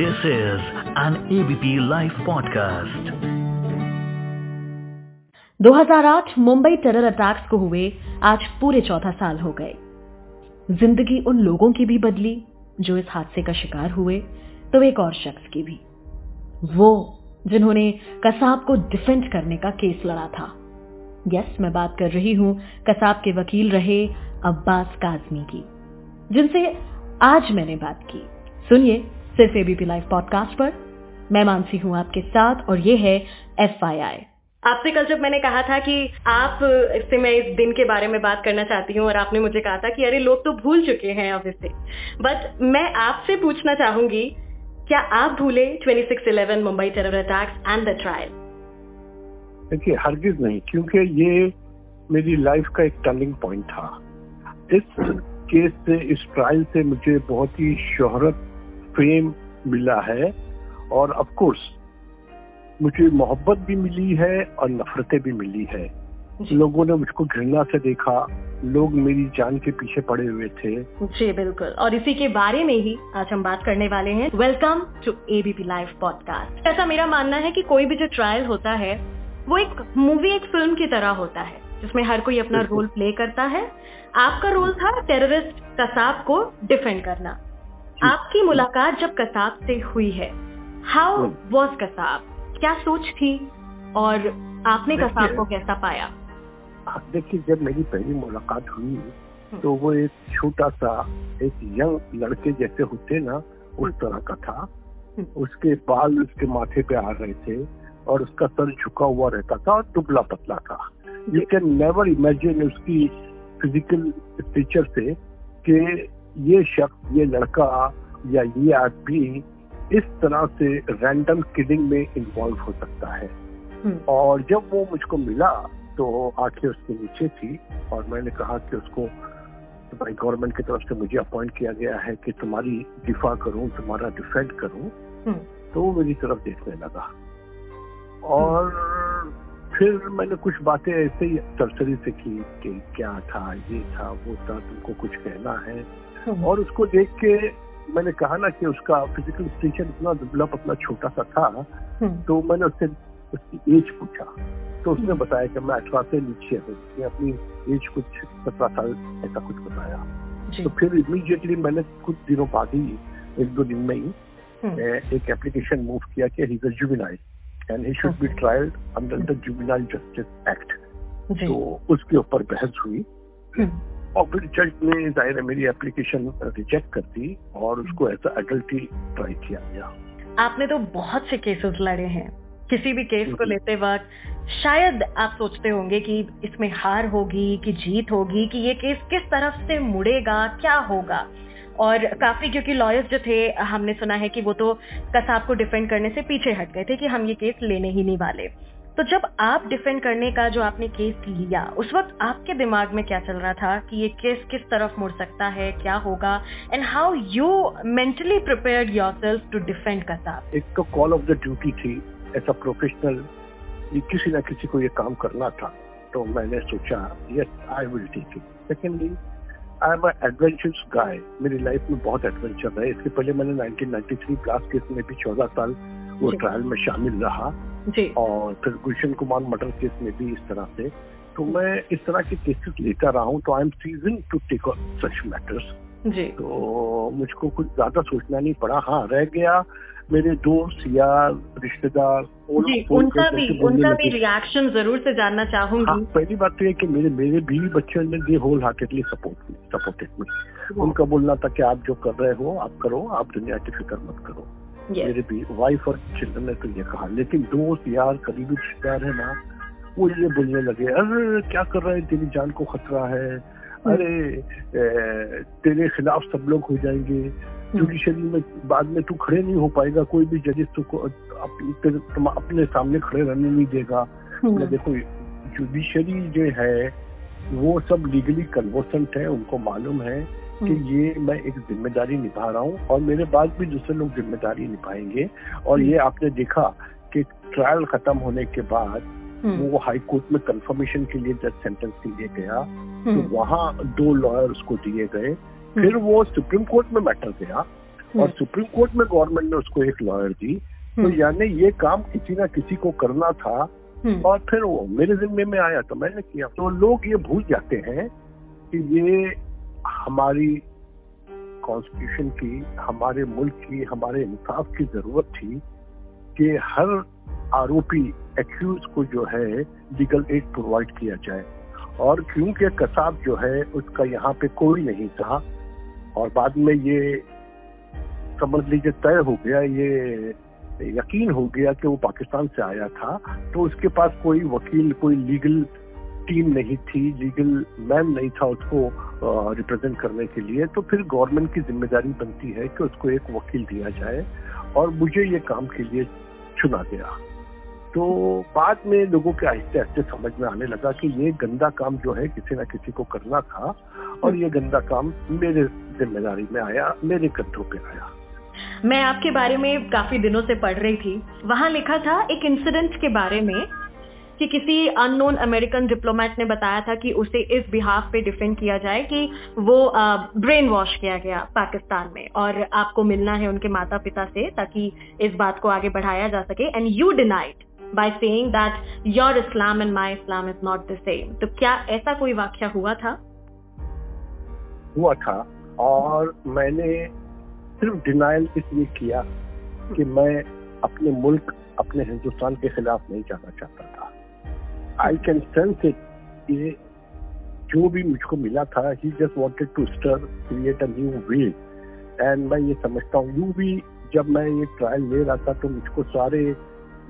This is an ABP live podcast 2008 Mumbai terror attacks को हुए आज पूरे चौदह साल हो गए। ज़िंदगी उन लोगों की भी बदली, जो इस हादसे का शिकार हुए तो एक और शख्स की भी। वो, जिन्होंने कसाब को डिफेंड करने का केस लड़ा था। यस मैं बात कर रही हूँ कसाब के वकील रहे अब्बास काजमी की, जिनसे आज मैंने बात की। सुनिए सिर्फ़ एबीपी लाइव पॉडकास्ट पर। मैं मानसी हूँ आपके साथ और ये है एफ़ आपसे कल जब मैंने कहा था कि आप इससे मैं इस दिन के बारे में बात करना चाहती हूँ और आपने मुझे कहा था कि अरे लोग तो भूल चुके हैं अब इससे बट मैं आपसे पूछना चाहूँगी क्या आप भूले 2611 Mumbai terror attacks and the trial देखिए हरगिज नहीं क्योंकि ये मेरी लाइफ का एक टर्निंग पॉइंट था। इस केस से इस ट्रायल से मुझे बहुत ही शोहरत फेम मिला है और ऑफ़ कोर्स मुझे मोहब्बत भी मिली है और नफरतें भी मिली है। लोगों ने मुझको घृणा से देखा। लोग मेरी जान के पीछे पड़े हुए थे। जी बिल्कुल। और इसी के बारे में ही आज हम बात करने वाले हैं। Welcome to ABP live podcast ऐसा मेरा मानना है कि कोई भी जो ट्रायल होता है वो एक मूवी एक फ़िल्म की तरह होता है जिसमें हर कोई अपना रोल प्ले करता है। आपका रोल था टेररिस्ट कसाब को डिफेंड करना। आपकी मुलाकात जब कसाब से हुई है हाउ वॉज़ कसाब क्या सोच थी और आपने कसाब को कैसा पाया आप देखिए जब मेरी पहली मुलाकात हुई हम्म। तो वो एक छोटा सा एक यंग लड़के जैसे होते ना उस। तरह का था हम्म। उसके बाल उसके माथे पे आ रहे थे और उसका सर झुका हुआ रहता था और दुबला पतला था यू कैन नेवर इमेजिन उसकी फ़िज़िकल फीचर से कि ये शख्स ये लड़का या ये आदमी इस तरह से रैंडम किडिंग में इन्वॉल्व हो सकता है। हम्म। और जब वो मुझको मिला तो आँखें उसके नीचे थी और मैंने कहा कि उसको तुम्हारी गवर्नमेंट की तरफ़ से मुझे अपॉइंट किया गया है कि तुम्हारी दिफा करूँ तुम्हारा डिफेंड करूँ। हम्म। तो वो मेरी तरफ़ देखने लगा। और फिर मैंने कुछ बातें ऐसे ही सरसरी से की कि क्या था ये था वो था तुमको कुछ कहना है। हम्म। और उसको देख के मैंने कहा ना कि उसका फ़िज़िकल स्टेशन इतना डेवलप पतला छोटा सा था हम्म। तो मैंने उससे उसकी एज पूछा। तो उसने हम्म। बताया कि मैं अठारह से नीचे हूँ। अपनी एज कुछ सत्रह साल ऐसा कुछ बताया। तो फिर इमीडिएटली मैंने कुछ दिनों बाद ही एक दो दिन में ही एक एप्लीकेशन मूव किया कि he is juvenile and he should be trialled under the juvenile justice act तो उसके ऊपर बहस हुई। और फिर जज ने ज़ाहिर है मेरी एप्लीकेशन रिजेक्ट कर दी और उसको ऐसा अडल्ट ही ट्राई किया गया। आपने तो बहुत से केसेस लड़े हैं। किसी भी केस को लेते वक्त शायद आप सोचते होंगे कि इसमें हार होगी कि जीत होगी कि ये केस किस तरफ़ से मुड़ेगा क्या होगा? और काफ़ी क्योंकि लॉयर्स जो थे हमने सुना है कि वो तो कसाब को डिफेंड करने से पीछे हट गए थे कि हम ये केस लेने ही नहीं वाले। तो जब आप डिफेंड करने का जो आपने केस लिया, उस वक्त आपके दिमाग में क्या चल रहा था कि ये केस किस तरफ़ मुड़ सकता है, क्या होगा? And how you mentally prepare yourself to defend Kasab एक कॉल ऑफ़ द ड्यूटी थी एज अ प्रोफेशनल किसी ना किसी को ये काम करना था। तो मैंने सोचा yes I will take it secondly I am adventurous guy मेरी लाइफ में बहुत एडवेंचर है। इसके पहले मैंने 1993 ब्लास्ट केस में भी 14 साल वो ट्रायल में शामिल रहा जी। और फिर गुलशन कुमार मटर केस में भी इस तरह से। तो मैं इस तरह के केसेस लेकर रहा हूँ। तो I am season two take such matters जी। तो मुझको कुछ ज़्यादा सोचना नहीं पड़ा। हाँ रह गया मेरे दोस्त यार रिश्तेदार उनका भी उनका भी रिएक्शन ज़रूर से जानना चाहूँगी। हाँ, पहली बात तो ये कि मेरे मेरे बीवी बच्चों ने they wholeheartedly support supported me उनका बोलना था कि आप जो कर रहे हो आप करो आप दुनिया की फ़िक्र मत करो। Yes. मेरे भी वाइफ और चिल्ड्रन ने तो ये कहा लेकिन दोस्त यार करीबी रिश्तेदार है ना वो ये बोलने लगे अरे क्या कर रहे हैं तेरी जान को खतरा है hmm. अरे ए, तेरे खिलाफ सब लोग हो जाएँगे जुडिशरी hmm. में बाद में तू खड़े नहीं हो पाएगा कोई भी जजेस तुमको अप, अपने सामने खड़े रहने नहीं देगा मैं देखो जुडिशरी जो है वो सब लीगली कन्वर्सेंट है उनको मालूम है कि हम्म। ये मैं एक ज़िम्मेदारी निभा रहा हूँ और मेरे बाद भी दूसरे लोग ज़िम्मेदारी निभाएँगे। और हम्म। ये आपने देखा कि ट्रायल खत्म होने के बाद हम्म। वो हाई कोर्ट में कंफर्मेशन के लिए जज सेंटेंस के लिए गया। तो वहाँ दो लॉयर उसको दिए गए। फिर वो सुप्रीम कोर्ट में मैटर गया और सुप्रीम कोर्ट में गवर्नमेंट ने उसको एक लॉयर दी। तो यानी ये काम किसी ना किसी को करना था। और फिर वो मेरे जिम्मे में आया तो मैंने किया। तो लोग ये भूल जाते हैं कि ये हमारी कॉन्स्टिट्यूशन की, हमारे मुल्क की, हमारे इंसाफ की ज़रूरत थी कि हर आरोपी एक्यूज को जो है लीगल एड प्रोवाइड किया जाए। और क्योंकि कसाब जो है, उसका यहाँ पे कोई नहीं था, और बाद में ये समझ लीजिए तय हो गया, ये यकीन हो गया कि वो पाकिस्तान से आया था तो उसके पास कोई वकील, कोई लीगल टीम नहीं थी, लीगल मैन नहीं था उसको रिप्रेजेंट करने के लिए तो फिर गवर्नमेंट की ज़िम्मेदारी बनती है कि उसको एक वकील दिया जाए और मुझे ये काम के लिए चुना गया। तो बाद में लोगों के आहिस्ते आहिस्ते समझ में आने लगा कि ये गंदा काम जो है, किसी ना किसी को करना था और ये गंदा काम मेरे ज़िम्मेदारी में आया, मेरे कंधों पे आया। मैं आपके बारे में काफ़ी दिनों से पढ़ रही थी। वहाँ लिखा था, एक इंसिडेंट के बारे में कि किसी अननोन अमेरिकन डिप्लोमेट ने बताया था कि उसे इस बिहाफ पे डिफेंड किया जाए कि वो ब्रेन वॉश किया गया पाकिस्तान में और आपको मिलना है उनके माता पिता से ताकि इस बात को आगे बढ़ाया जा सके। And you denied by saying that your Islam and my Islam is not the same तो क्या ऐसा कोई वाक्य हुआ था? हुआ था और मैंने सिर्फ़ डिनाइल इसलिए किया कि मैं अपने मुल्क, अपने हिंदुस्तान के खिलाफ नहीं जाना चाहता था। आई कैन सेंस इट ये जो भी मुझको मिला था he just wanted to stir create a new way and मैं ये समझता हूँ यू भी जब मैं ये ट्रायल ले रहा था तो मुझको सारे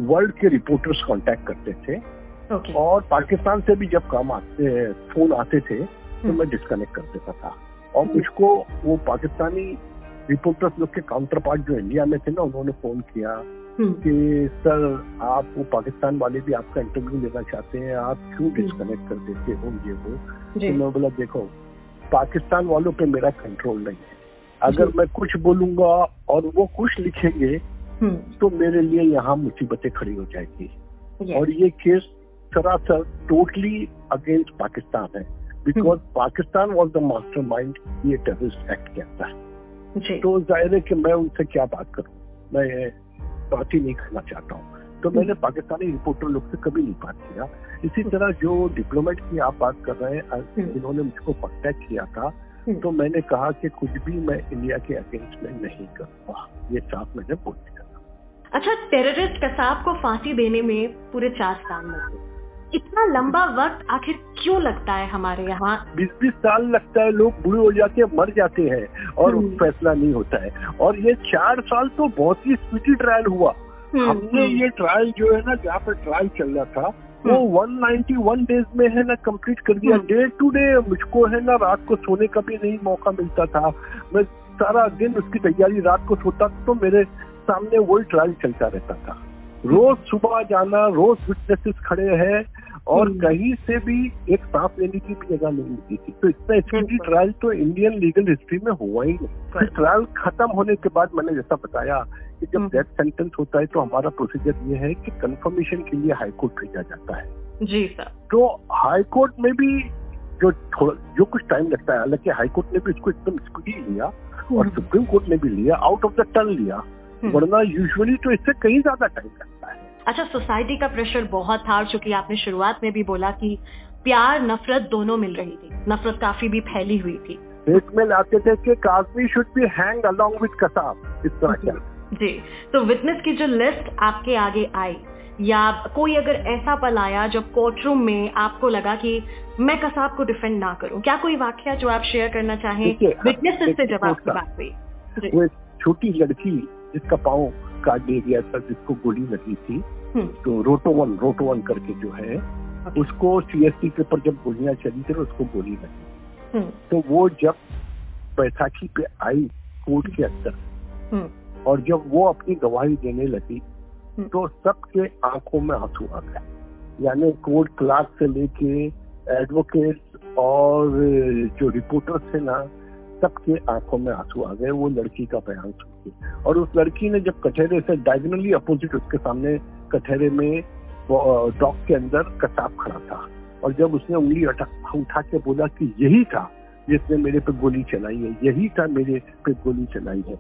वर्ल्ड के रिपोर्टर्स कांटेक्ट करते थे okay. और पाकिस्तान से भी जब काम आते फ़ोन आते थे तो hmm. मैं डिस्कनेक्ट कर देता था और. मुझको वो पाकिस्तानी रिपोर्टर्स लोग के काउंटर पार्ट जो इंडिया में थे ना उन्होंने फ़ोन किया। कि सर आप वो पाकिस्तान वाले भी आपका इंटरव्यू लेना चाहते हैं आप क्यों डिस्कनेक्ट हम्म। कर देते हो ये वो? तो मैं बोला देखो पाकिस्तान वालों पे मेरा कंट्रोल नहीं है। अगर मैं कुछ बोलूँगा और वो कुछ लिखेंगे हम्म। तो मेरे लिए यहाँ मुसीबतें खड़ी हो जाएगी। और ये केस सरासर टोटली अगेंस्ट पाकिस्तान है। Because Pakistan was the mastermind ये टेररिस्ट एक्ट के अंदर। तो ज़ाहिर है कि मैं उनसे क्या बात करूँ? मैं बात ही नहीं करना चाहता हूँ। तो हम्म। मैंने पाकिस्तानी रिपोर्टर लोग से कभी नहीं बात किया। इसी तरह जो डिप्लोमेट की आप बात कर रहे हैं इन्होंने जिन्होंने मुझको कॉन्टेक्ट किया था। हम्म। तो मैंने कहा कि कुछ भी मैं इंडिया के अगेंस्ट में नहीं करूँगा। ये साफ़ मैंने बोल दिया अच्छा टेररिस्ट कसाब को फांसी देने में पूरे चार साल लगे इतना लंबा वक्त आखिर क्यों लगता है हमारे यहाँ? बीस बीस साल लगता है लोग बुरे हो जाते हैं मर जाते हैं और हम्म। फैसला नहीं होता है। और ये चार साल तो बहुत ही स्पीडी ट्रायल हुआ। हम्म, हमने हम्म। ये ट्रायल जो है ना जहाँ पर ट्रायल चल रहा था वो 191 डेज़ में है ना कंप्लीट कर दिया। डे टू डे मुझको है ना रात को सोने का भी नहीं मौका मिलता था। मैं सारा दिन उसकी तैयारी रात को सोता तो मेरे सामने वही ट्रायल चलता रहता था। रोज सुबह जाना रोज विटनेसेस खड़े हैं और हम्म। कहीं से भी एक सांस लेने की भी जगह नहीं मिलती थी। तो इतना स्पीडी ट्रायल तो इंडियन लीगल हिस्ट्री में हुआ ही नहीं फिर ट्रायल खत्म होने के बाद मैंने जैसा बताया कि जब डेथ हम्म। सेंटेंस होता है तो हमारा प्रोसीजर ये है कि कंफर्मेशन के लिए हाईकोर्ट भेजा जाता है। जी सर तो हाईकोर्ट में भी जो जो कुछ टाइम लगता है हालाँकि हाईकोर्ट ने भी इसको एकदम स्पीडी लिया और सुप्रीम हम्म। कोर्ट ने भी लिया आउट ऑफ़ द टर्न लिया। वरना यूजुअली तो इससे कहीं ज़्यादा टाइम लगता है। अच्छा सोसाइटी का प्रेशर बहुत था चूँकि आपने शुरुआत में भी बोला कि प्यार नफरत दोनों मिल रही थी। नफरत काफ़ी भी फैली हुई थी। में लाते थे कि Kazmi should be hang along with Kasab इस तरह क्या? जी। तो विटनेस की जो लिस्ट आपके आगे आई या कोई अगर ऐसा पल आया जब कोर्ट रूम में आपको लगा कि मैं कसाब को डिफेंड ना करूँ क्या कोई वाक्य जो आप शेयर करना चाहें? विटनेस से जब आपकी बात हुई। वो छोटी लड़की जिसका पाँव दिया गया था जिसको गोली लगी थी। हम्म। तो रोटोवन रोटोवन करके जो है उसको सीएसटी के ऊपर जब गोलियाँ चली थी तो उसको गोली लगी। हम्म। तो वो जब बैसाखी पे आई कोर्ट के अंदर हम्म। और जब वो अपनी गवाही देने लगी तो सबके आँखों में आँसू आ गया। यानी कोर्ट क्लार्क से लेके एडवोकेट और जो रिपोर्टर्स थे ना सबके आँखों में आँसू आ गए। वो लड़की का बयान सुन के और उस लड़की ने जब कचहरे से डायगनली अपोजिट उसके सामने कचहरे में डॉक के अंदर कसाब खड़ा था। और जब उसने उंगली उठा के बोला कि यही था जिसने मेरे पे गोली चलाई है यही था मेरे पे गोली चलाई है।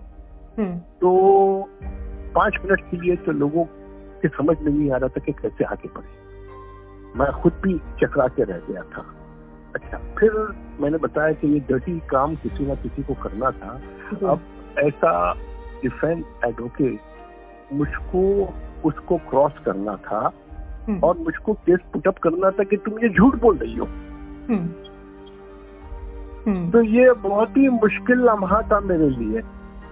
हम्म। तो पाँच मिनट के लिए तो लोगों के समझ में नहीं आ रहा था कि कैसे आगे बढ़े। मैं खुद भी चकरा के रह गया था। अच्छा फिर मैंने बताया कि ये डर्टी काम किसी ना किसी को करना था। अब ऐसा डिफेंस एडवोकेट मुझको उसको क्रॉस करना था हम्म। और मुझको केस पुटअप करना था कि तुम ये झूठ बोल रही हो हम्म। हम्म। तो ये बहुत ही मुश्किल लम्हा था मेरे लिए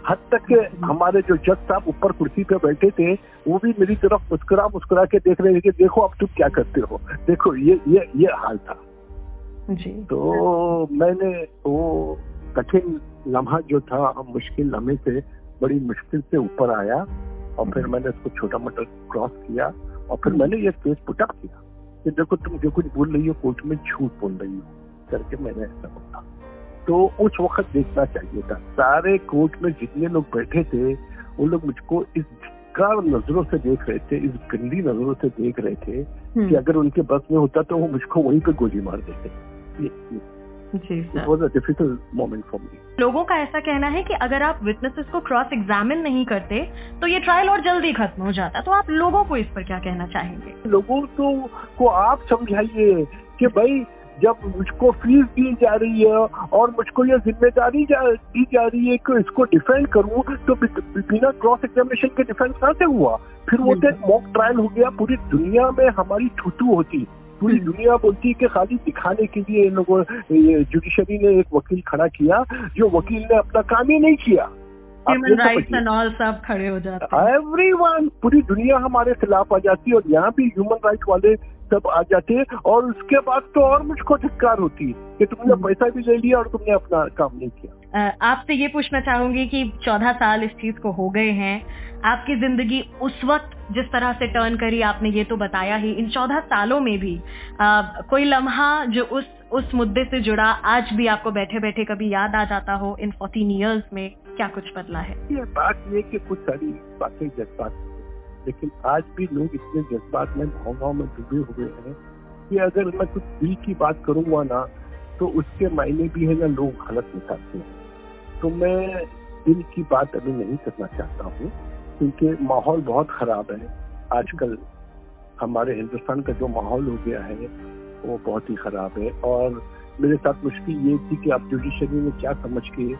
हद तक के हमारे जो जज साहब ऊपर कुर्सी पे बैठे थे वो भी मेरी तरफ़ मुस्कुरा मुस्कुरा के देख रहे थे कि देखो अब तुम क्या करते हो देखो ये ये ये हाल था जी तो मैंने वो कठिन लम्हा जो था मुश्किल लम्हे से बड़ी मुश्किल से ऊपर आया और फिर मैंने उसको छोटा मोटा क्रॉस किया और फिर मैंने ये केस पुटअप किया कि देखो तुम जो कुछ बोल रही हो कोर्ट में झूठ बोल रही हो करके मैंने ऐसा बोला। तो उस वक्त देखना चाहिए था। सारे कोर्ट में जितने लोग बैठे थे वो लोग मुझको इस धिक्कार नज़रों से देख रहे थे इस गंदी नज़रों से देख रहे थे कि हम्म। अगर उनके बस में होता तो वो मुझको वहीं पे गोली मार देते। जी sir difficult moment for me लोगों का ऐसा कहना है कि अगर आप विटनेसेस को क्रॉस एग्जामिन नहीं करते तो ये ट्रायल और जल्दी खत्म हो जाता। तो आप लोगों को इस पर क्या कहना चाहेंगे? लोगों तो को आप समझाइए कि भाई जब मुझको फ़ीस दी जा रही है और मुझको ये ज़िम्मेदारी जा- दी जा रही है कि इसको डिफेंड करूँ तो बिना क्रॉस एग्जामिनेशन के डिफेंस कहाँ से हुआ? फिर वो तो मॉक ट्रायल हो गया पूरी दुनिया में हमारी छूतू होती। पूरी हम्म। दुनिया बोलती है कि खाली दिखाने के लिए इन लोगों जुडिशरी ने एक वकील खड़ा किया जो वकील ने अपना काम ही नहीं किया हो हैं एवरीवन पूरी दुनिया हमारे खिलाफ आ जाती है और यहाँ भी ह्यूमन राइट वाले सब आ जाते हैं और उसके बाद तो और मुझको धिक्कार होती है कि तुमने हम्म। पैसा भी ले लिया और तुमने अपना काम नहीं किया आपसे ये पूछना चाहूँगी कि चौदह साल इस चीज़ को हो गए हैं। आपकी ज़िंदगी उस वक्त जिस तरह से टर्न करी आपने ये तो बताया ही इन चौदह सालों में भी अ, कोई लम्हा जो उस उस मुद्दे से जुड़ा आज भी आपको बैठे बैठे कभी याद आ जाता हो इन फोर्टीन ईयर्स में क्या कुछ बदला है? ये बात ये कि कुछ सारी बातें जज्बात लेकिन आज भी लोग इतने जज्बात में भावनाओं में डूबे हुए हैं कि अगर मैं कुछ दिल की बात करूँगा ना तो उसके मायने भी है ना लोग गलत निकालते हैं। तो मैं दिल की बात अभी नहीं करना चाहता हूँ, क्योंकि माहौल बहुत खराब है। आजकल हमारे हिंदुस्तान का जो माहौल हो गया है, वो बहुत ही खराब है। और मेरे साथ मुश्किल ये थी कि आप जुडिशरी में क्या समझ के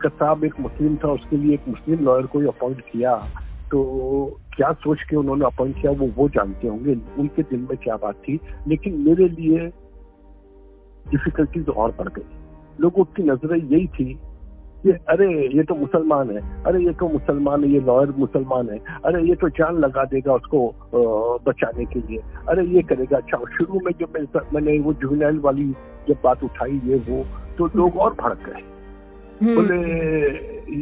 कसाब एक मुस्लिम था, उसके लिए एक मुस्लिम लॉयर को अपॉइंट किया तो क्या सोच के उन्होंने अपॉइंट किया, वो वो जानते होंगे, उनके दिल में क्या बात थी। लेकिन मेरे लिए डिफिकल्टीज और बढ़ गई। लोगों की नज़रें यही थी कि अरे ये तो मुसलमान है। अरे ये तो मुसलमान है ये लॉयर मुसलमान है। अरे ये तो जान लगा देगा उसको बचाने के लिए। अरे ये करेगा अच्छा शुरू में जब मैं- मैंने वो जुवेनाइल वाली जब बात उठाई ये वो तो लोग और भड़क गए। हम्म, बोले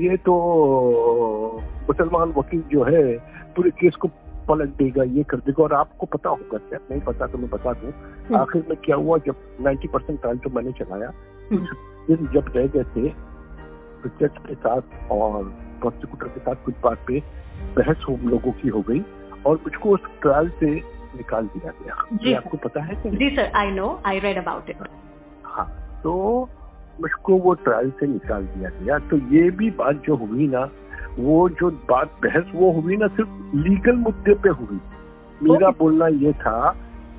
ये तो मुसलमान वकील जो है पूरे केस को पलट देगा ये कर देगा और आपको पता होगा क्या नहीं पता तो मैं बता दूँ आखिर में क्या हुआ जब 90 परसेंट ट्रायल तो मैंने चलाया। हम्म, दिन जब रह गए थे तो जज के साथ और प्रोसिक्यूटर के साथ कुछ बात पे बहस हम लोगों की हो गई और मुझको उस ट्रायल से निकाल दिया गया। जी आपको पता है कि जी sir I know I read about it हाँ तो मुझको वो ट्रायल से निकाल दिया गया। तो ये भी बात जो हुई ना वो जो बात बहस वो हुई ना सिर्फ़ लीगल मुद्दे पे हुई। मेरा बोलना ये था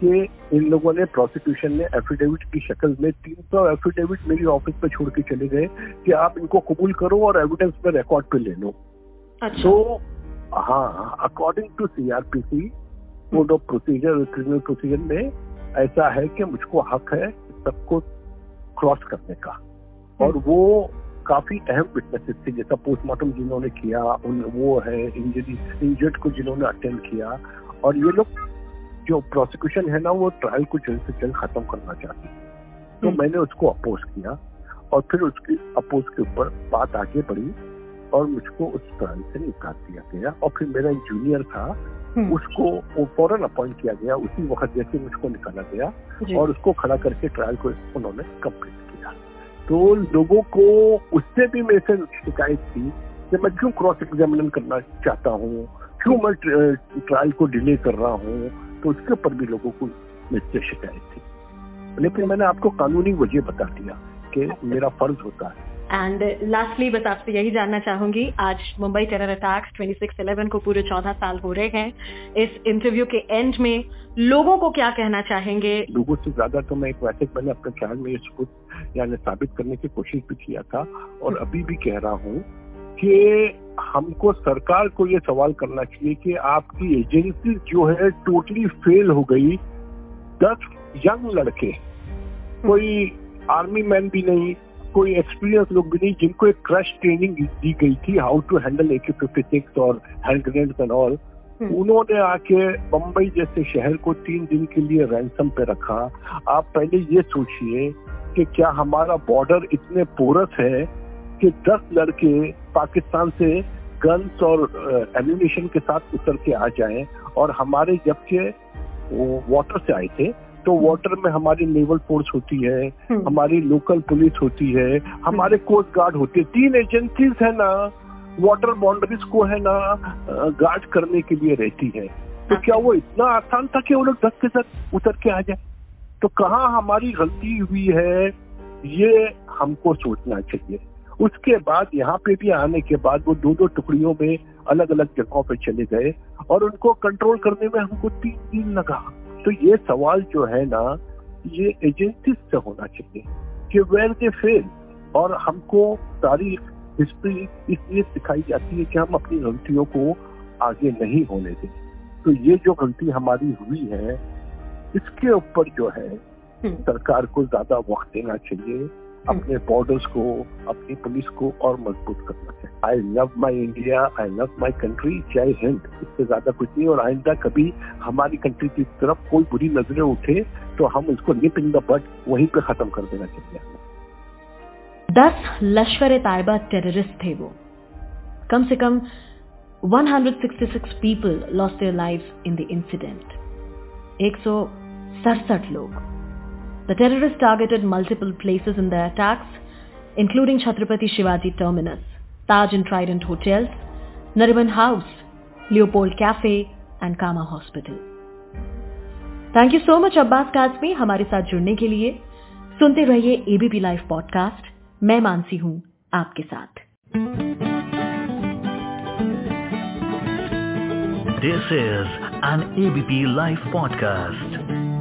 कि इन लोगों ने प्रोसिक्यूशन ने एफिडेविट की शक्ल में 300 एफिडेविट मेरी ऑफ़िस पे छोड़ के चले गए कि आप इनको कबूल करो और एविडेंस में रिकॉर्ड पे ले लो। अच्छा। तो हाँ according to C CRPC code of procedure criminal procedure में ऐसा है कि मुझको हक है सबको क्रॉस करने का। और वो काफ़ी अहम विटनेसेस थे जैसा पोस्टमार्टम जिन्होंने किया उन वो है इंजरी इंजर्ड को जिन्होंने अटेंड किया। और ये लोग जो प्रोसिक्यूशन है ना वो ट्रायल को जल्द से जल्द खत्म करना चाहती है। तो हम्म। मैंने उसको अपोज किया और फिर उसके अपोज के ऊपर बात आगे बढ़ी और मुझको उस ट्रायल से निकाल दिया गया और फिर मेरा एक जूनियर था हम्म, उसको वो फ़ौरन अपॉइंट किया गया उसी वक्त जैसे मुझको निकाला गया और उसको खड़ा करके ट्रायल को उन्होंने कंप्लीट किया। तो लोगों को उससे भी मेरे से शिकायत थी कि मैं क्यों क्रॉस एग्जामिनेशन करना चाहता हूँ क्यों मैं ट्रायल को डिले कर रहा हूँ तो उसके ऊपर भी लोगों को मेरे शिकायत थी। लेकिन मैंने आपको कानूनी वजह बता दिया कि मेरा फ़र्ज़ होता है। एंड लास्टली बस आपसे यही जानना चाहूँगी आज मुंबई टेरर अटैक्स 26/11 को पूरे 14 साल हो रहे हैं। इस इंटरव्यू के एंड में लोगों को क्या कहना चाहेंगे? लोगों से ज़्यादा तो मैं एक वैसे मैंने अपने ख्याल में इसको यानी साबित करने की कोशिश भी किया था और अभी भी कह रहा हूँ कि हमको सरकार को ये सवाल करना चाहिए कि आपकी एजेंसी जो है टोटली फेल हो गई। दस यंग लड़के कोई आर्मी मैन भी नहीं कोई एक्सपीरियंस लोग भी नहीं जिनको एक क्रश ट्रेनिंग दी गई थी how to handle A K fifty six और हैंड ग्रेनेड एंड ऑल उन्होंने आके बम्बई जैसे शहर को तीन दिन के लिए रैंसम पे रखा। आप पहले ये सोचिए कि क्या हमारा बॉर्डर इतने पोरस है कि दस लड़के पाकिस्तान से गन्स और एम्यूनेशन के साथ उतर के आ जाएँ और हमारे जबकि वाटर से आए थे तो वाटर में हमारी नेवल फोर्स होती है हम्म। हमारी लोकल पुलिस होती है हमारे कोस्ट गार्ड होती है। तीन एजेंसीज है ना वाटर बाउंड्रीज को है ना गार्ड करने के लिए रहती है। तो हाँ। क्या वो इतना आसान था कि वो लोग दस के साथ उतर के आ जाए? तो कहाँ हमारी गलती हुई है ये हमको सोचना चाहिए। उसके बाद यहाँ पे भी आने के बाद वो दो दो टुकड़ियों में अलग अलग जगहों पे चले गए और उनको कंट्रोल करने में हमको तीन दिन लगा। तो ये सवाल जो है ना ये एजेंसी से होना चाहिए कि वेर दे फेल और हमको तारीख हिस्ट्री इसलिए सिखाई जाती है कि हम अपनी गलतियों को आगे नहीं होने दें। तो ये जो गलती हमारी हुई है इसके ऊपर जो है हम्म। सरकार को ज़्यादा वक्त देना चाहिए। अपने बॉर्डर्स को, अपनी पुलिस को और मज़बूत करना चाहिए। I love my India I love my country जय हिंद। इससे ज़्यादा कुछ नहीं और आइंदा कभी हमारी कंट्री की तरफ़ कोई बुरी नज़रें उठे तो हम उसको निप इन द बट वहीं पे खत्म कर देना चाहिए। दस लश्कर तायबा टेररिस्ट थे वो। कम से कम 166 people lost their life in the incident एक सौ सड़सठ लोग। The terrorists targeted multiple places in their attacks, including Chhatrapati Shivaji Terminus, Taj and Trident Hotels, Nariman House, Leopold Cafe, and Kama Hospital. Thank you so much Abbas Kazmi हमारे साथ जुड़ने के लिए सुनते रहिए एबीपी लाइव पॉडकास्ट मैं मानसी हूँ आपके साथ This is an ABP Life podcast.